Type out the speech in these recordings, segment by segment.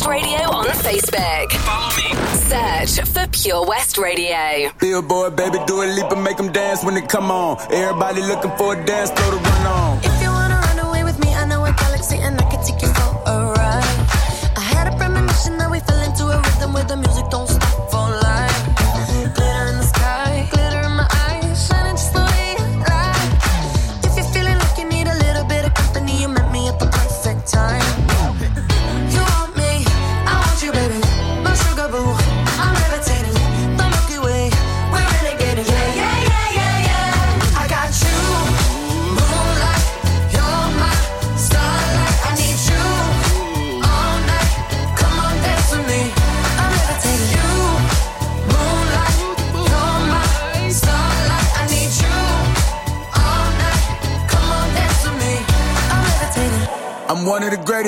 West Radio on Facebook. Follow me. Search for Pure West Radio. Billboard, baby, do a leap and make them dance when they come on. Everybody looking for a dance, throw the run.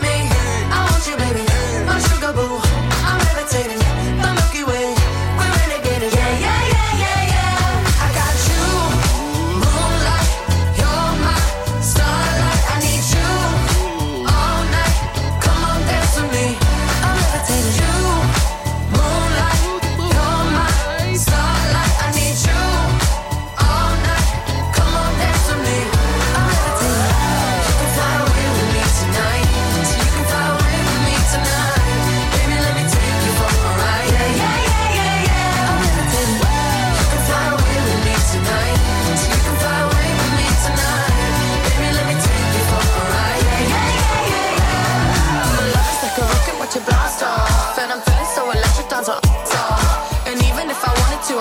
me?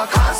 a cost.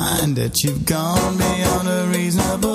Mind that you've gone beyond a reasonable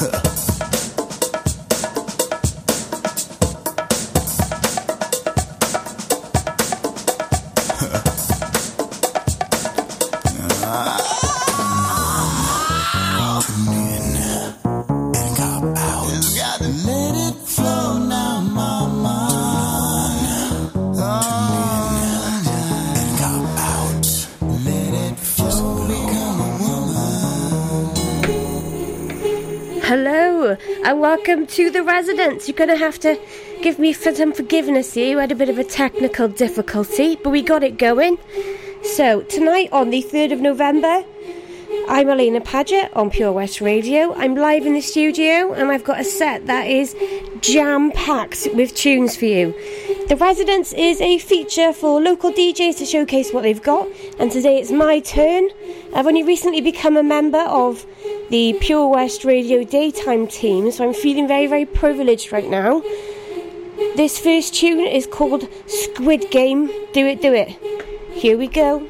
huh. welcome to the Residents. You're going to have to give me some forgiveness here. We had a bit of a technical difficulty, but we got it going. So, tonight on the 3rd of November, I'm Alaina Paget on Pure West Radio. I'm live in the studio, and I've got a set that is jam packed with tunes for you. The Residents is a feature for local DJs to showcase what they've got, and today it's my turn. I've only recently become a member of the Pure West Radio daytime team, so I'm feeling very, very privileged right now. This first tune is called Squid Game Do It, Do It. Here we go.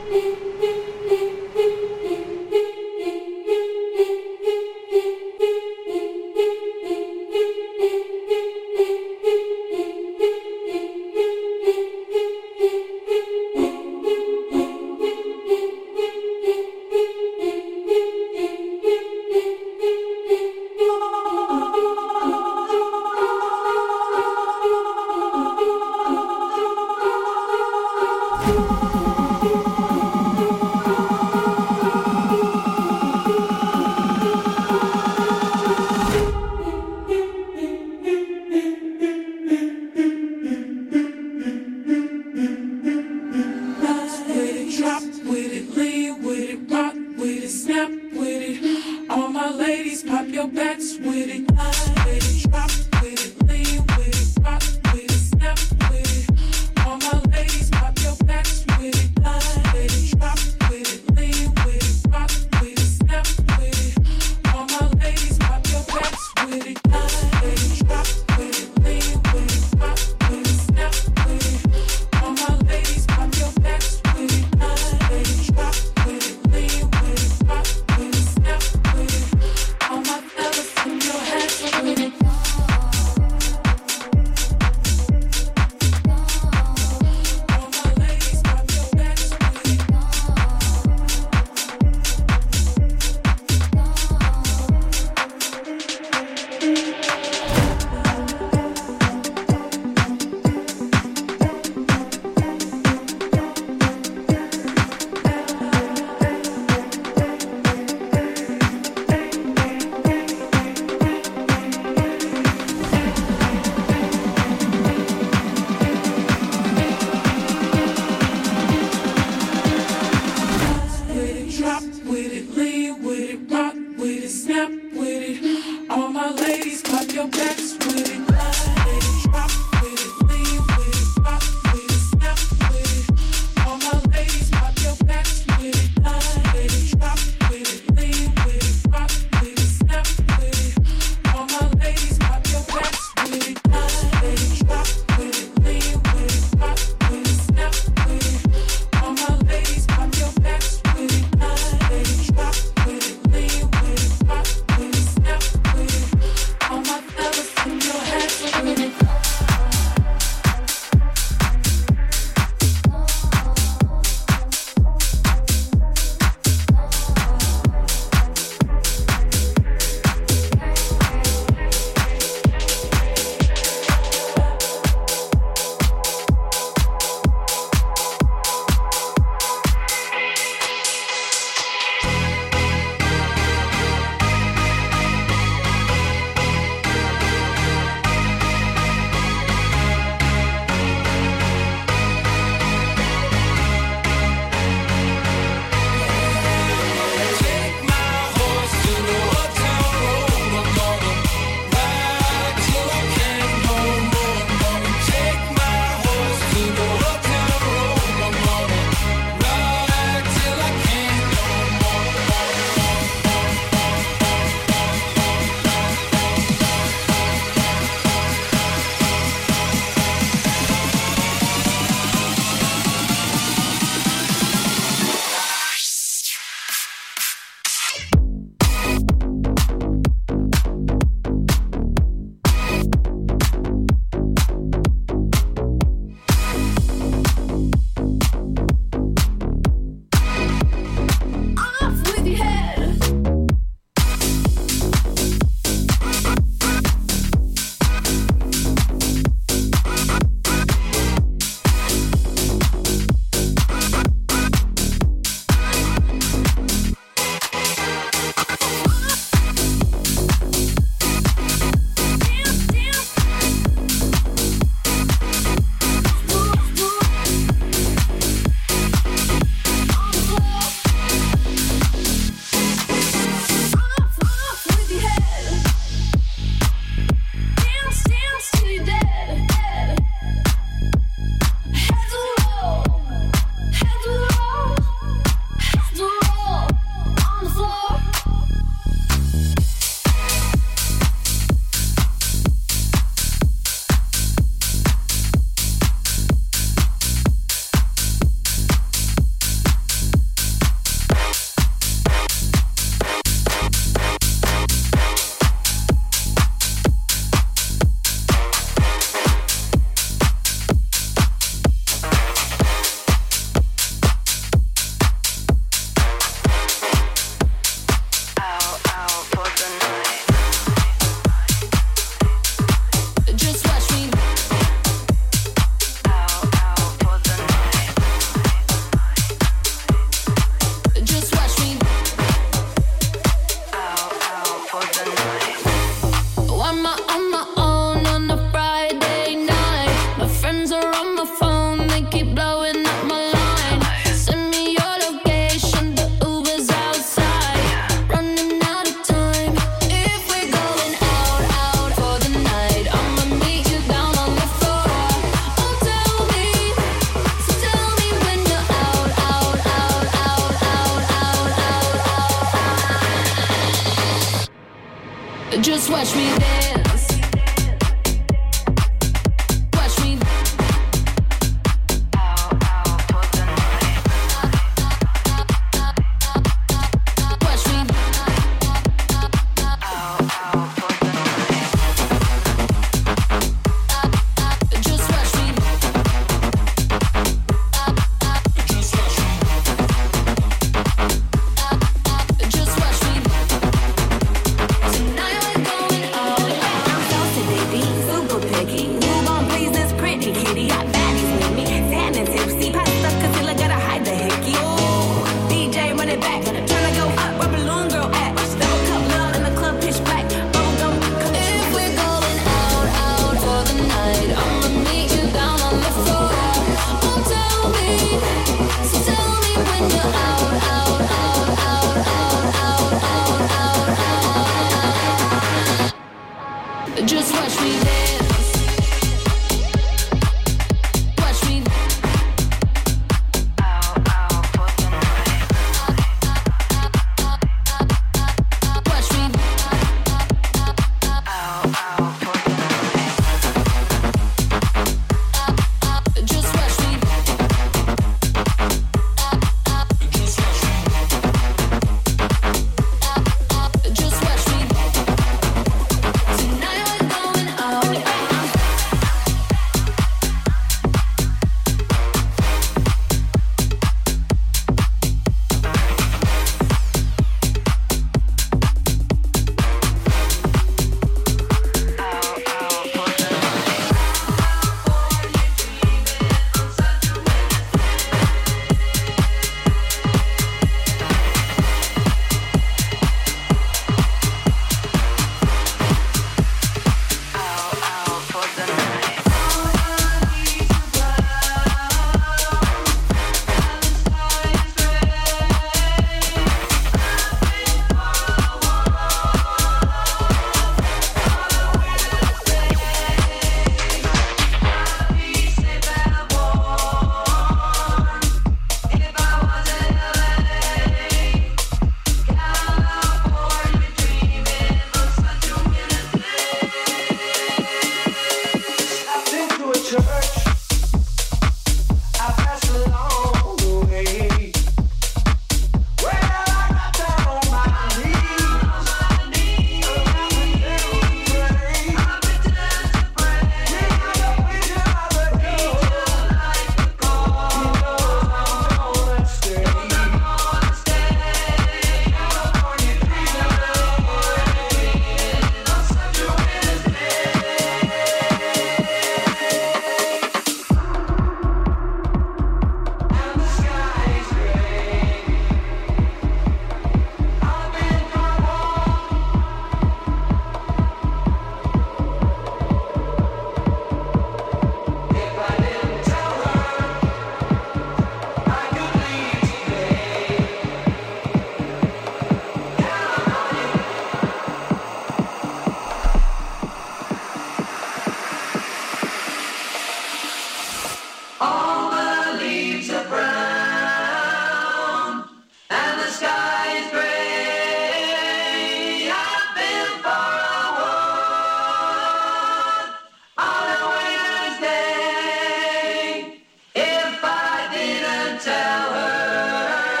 I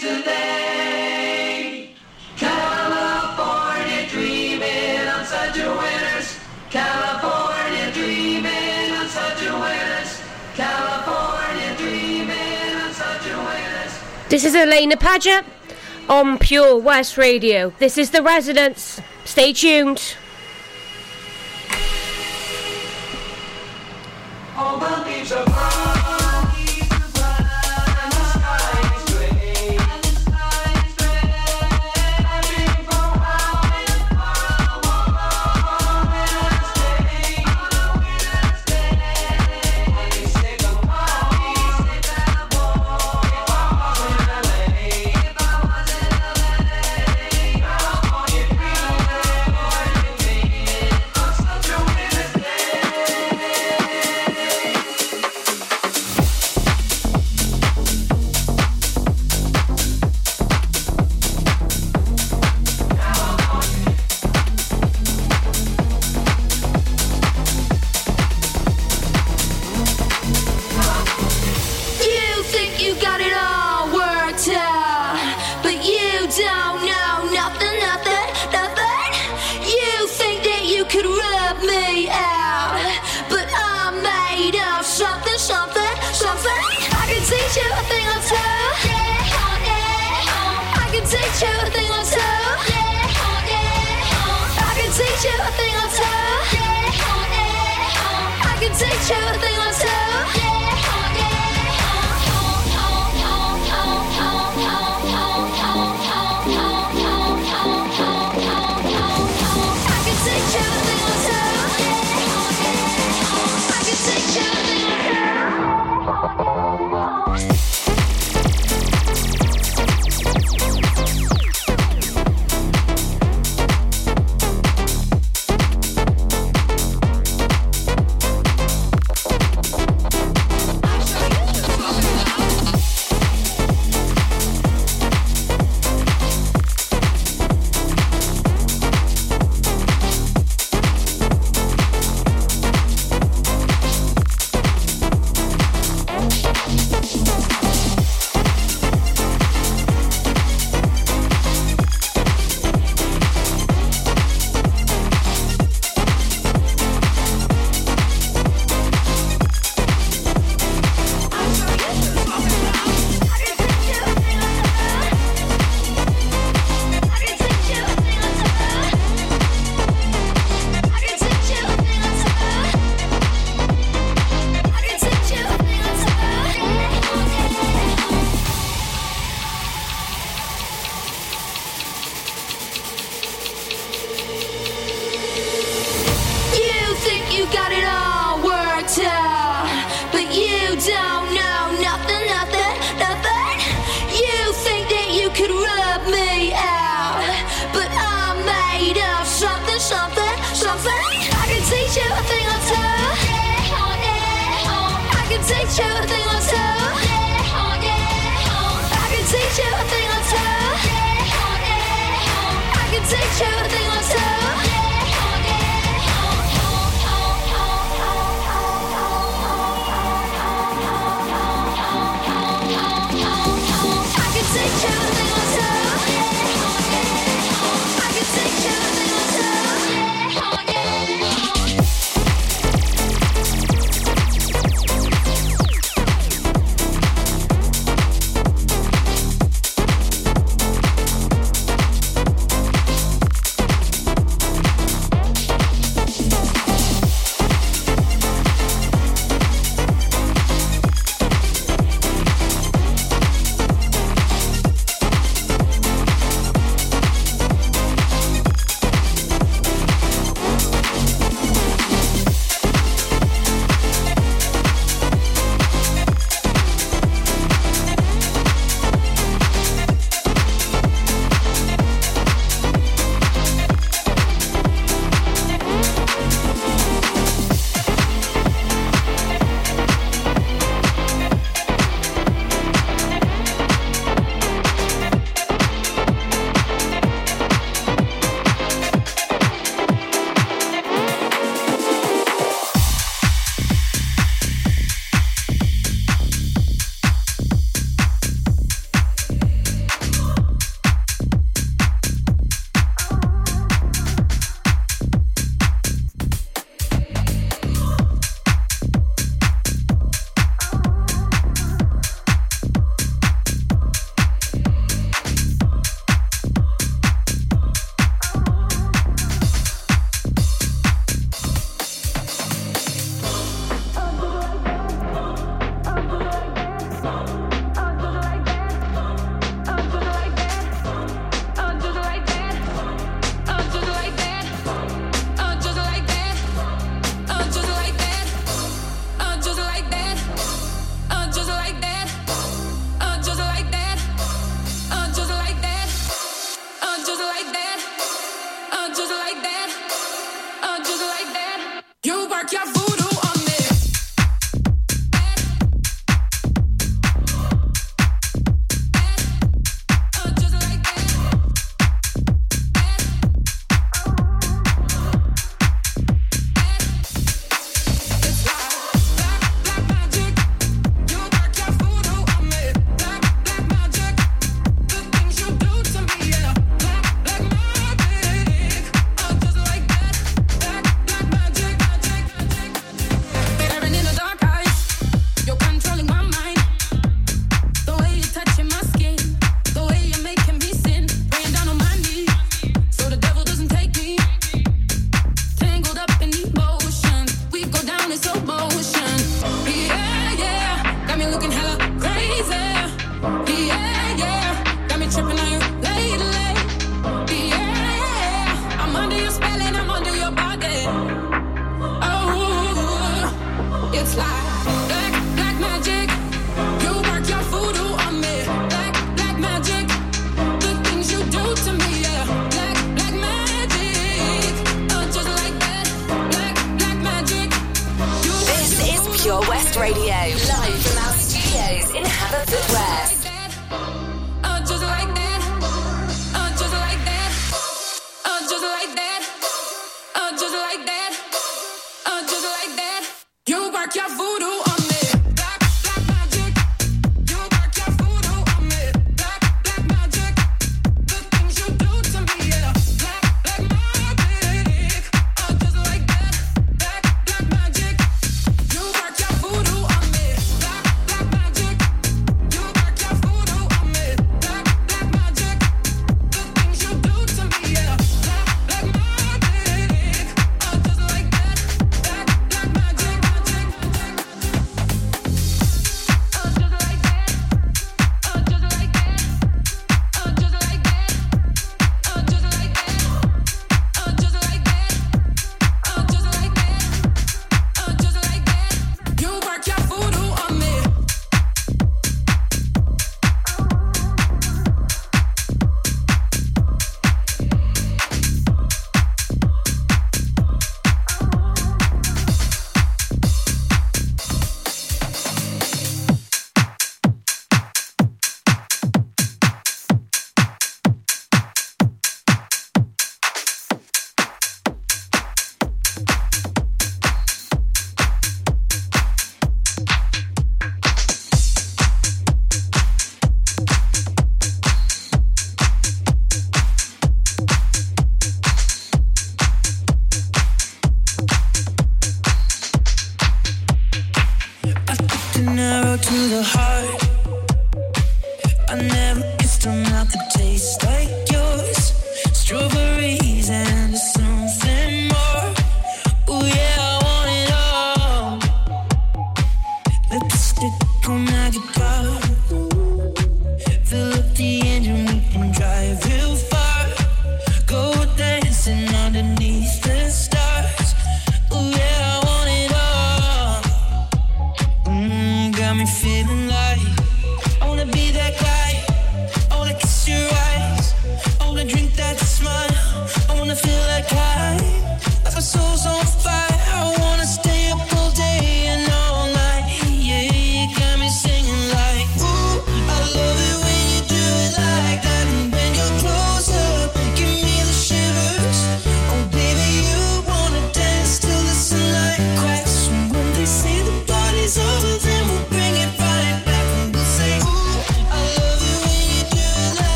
today. California dreaming on such a. California dreaming on such a. California dreaming on such a. This is Alaina Paget on Pure West Radio. This is The Residents. Stay tuned.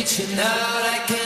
Reaching out, I can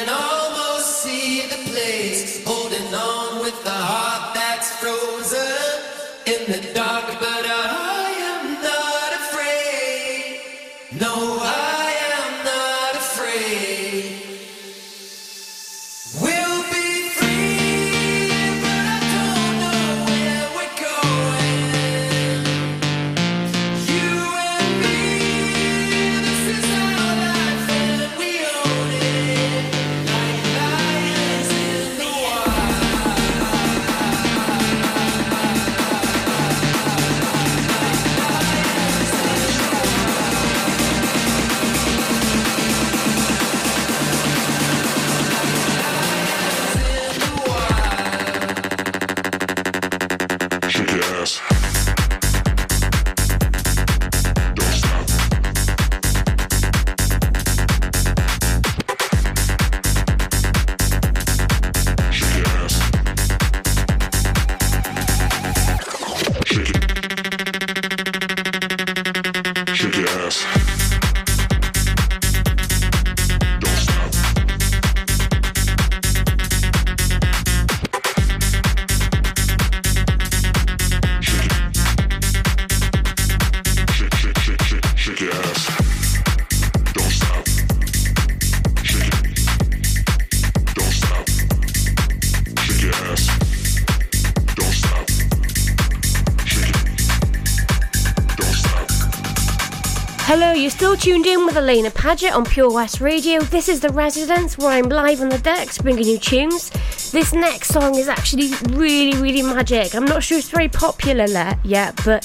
Hello, you're still tuned in with Alaina Paget on Pure West Radio. This is The Residents, where I'm live on the decks bringing you tunes. This next song is actually really, really magic. I'm not sure it's very popular yet, but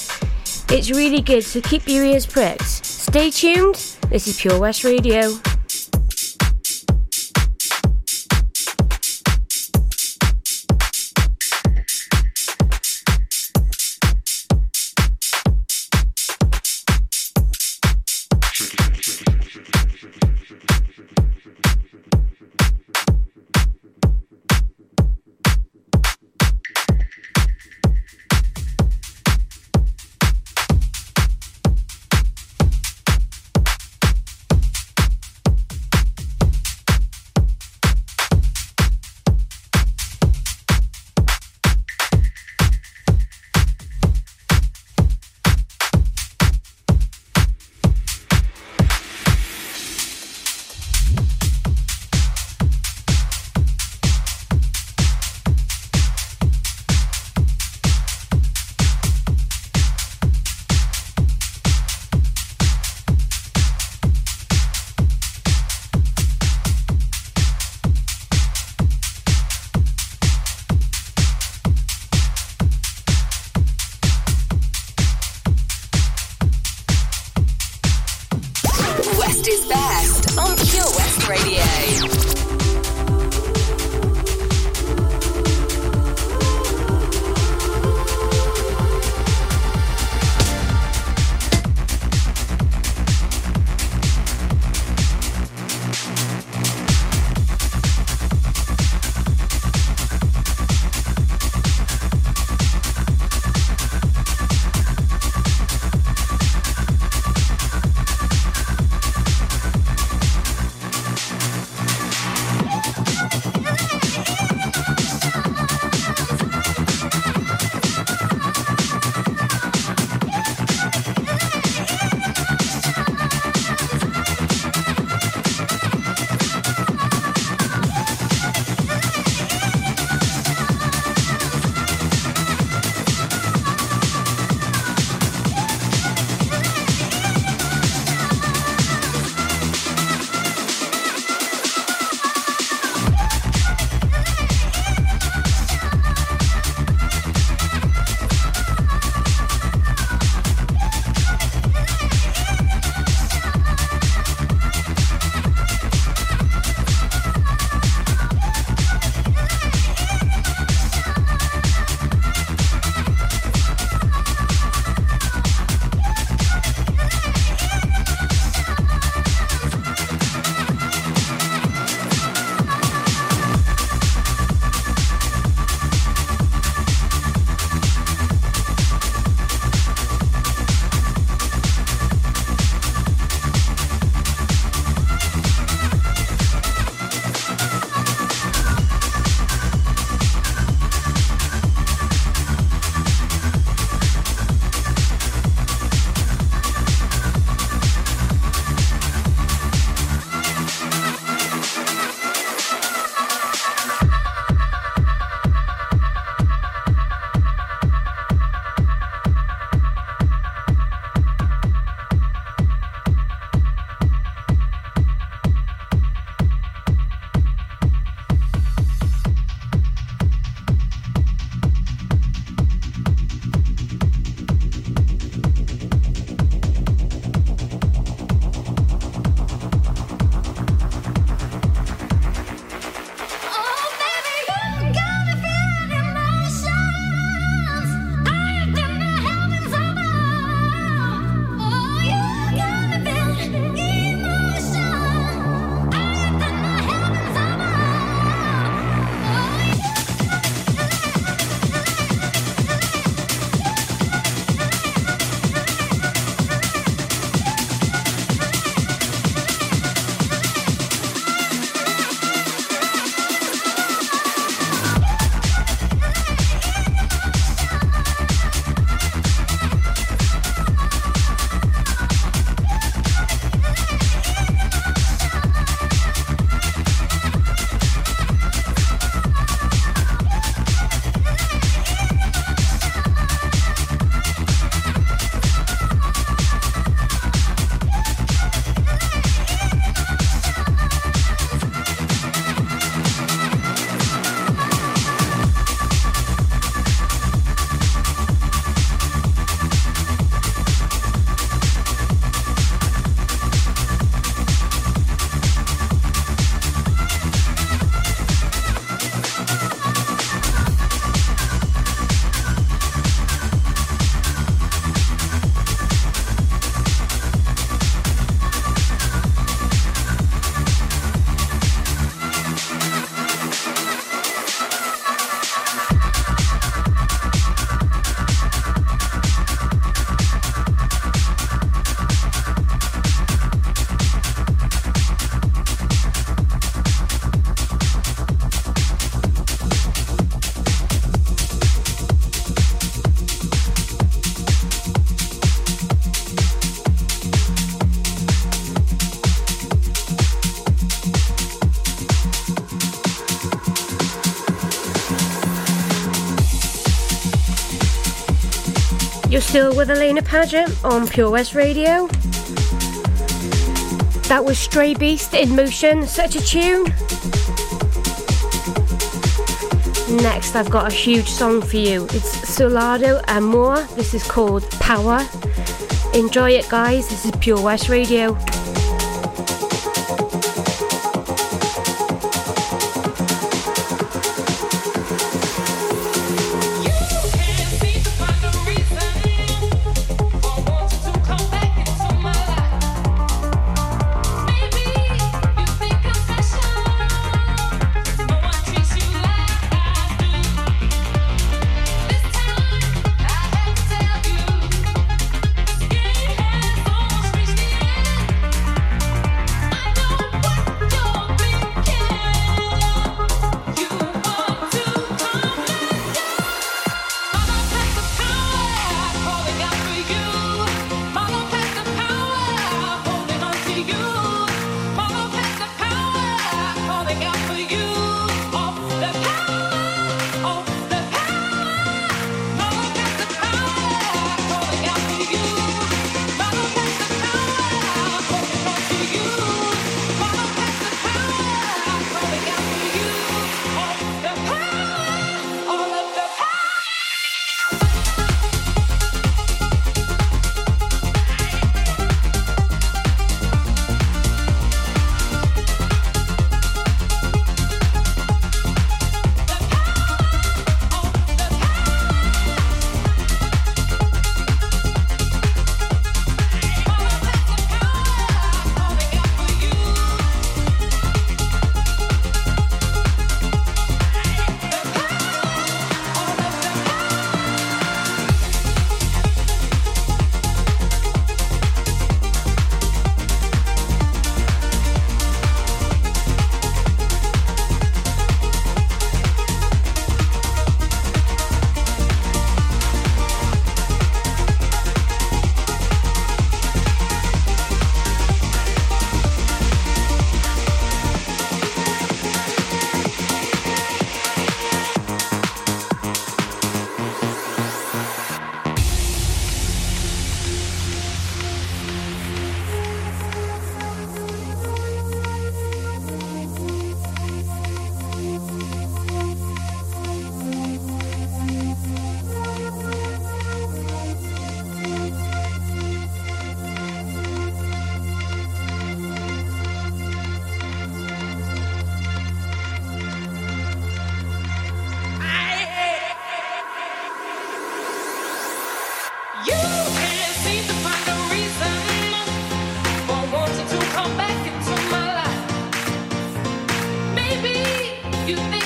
it's really good, so keep your ears pricked. Stay tuned. This is Pure West Radio. Still with Alaina Paget on Pure West Radio. That was Stray Beast in motion, such a tune. Next, I've got a huge song for you. It's Solado and more. This is called Power. Enjoy it, guys. This is Pure West Radio. you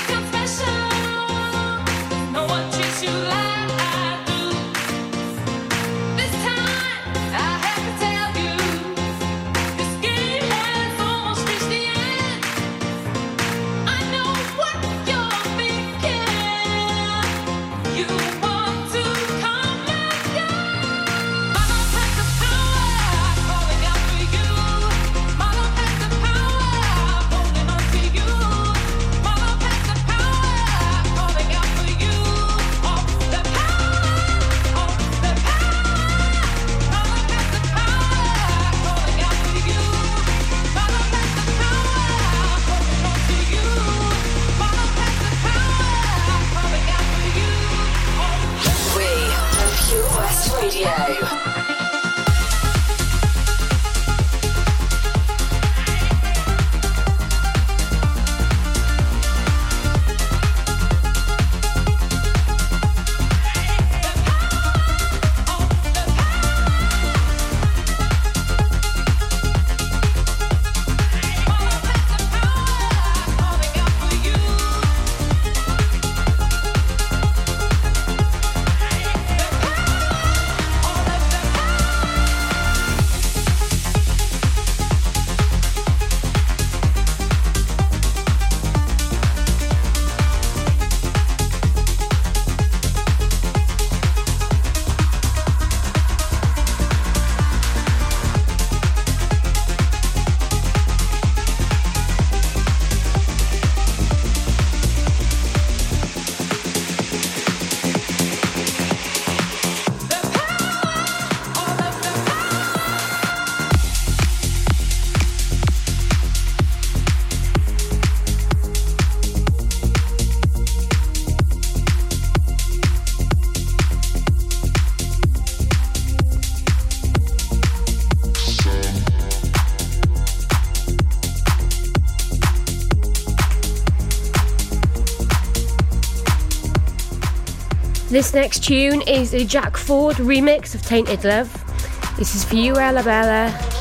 This next tune is a Jack Ford remix of Tainted Love. This is for you, Arabella.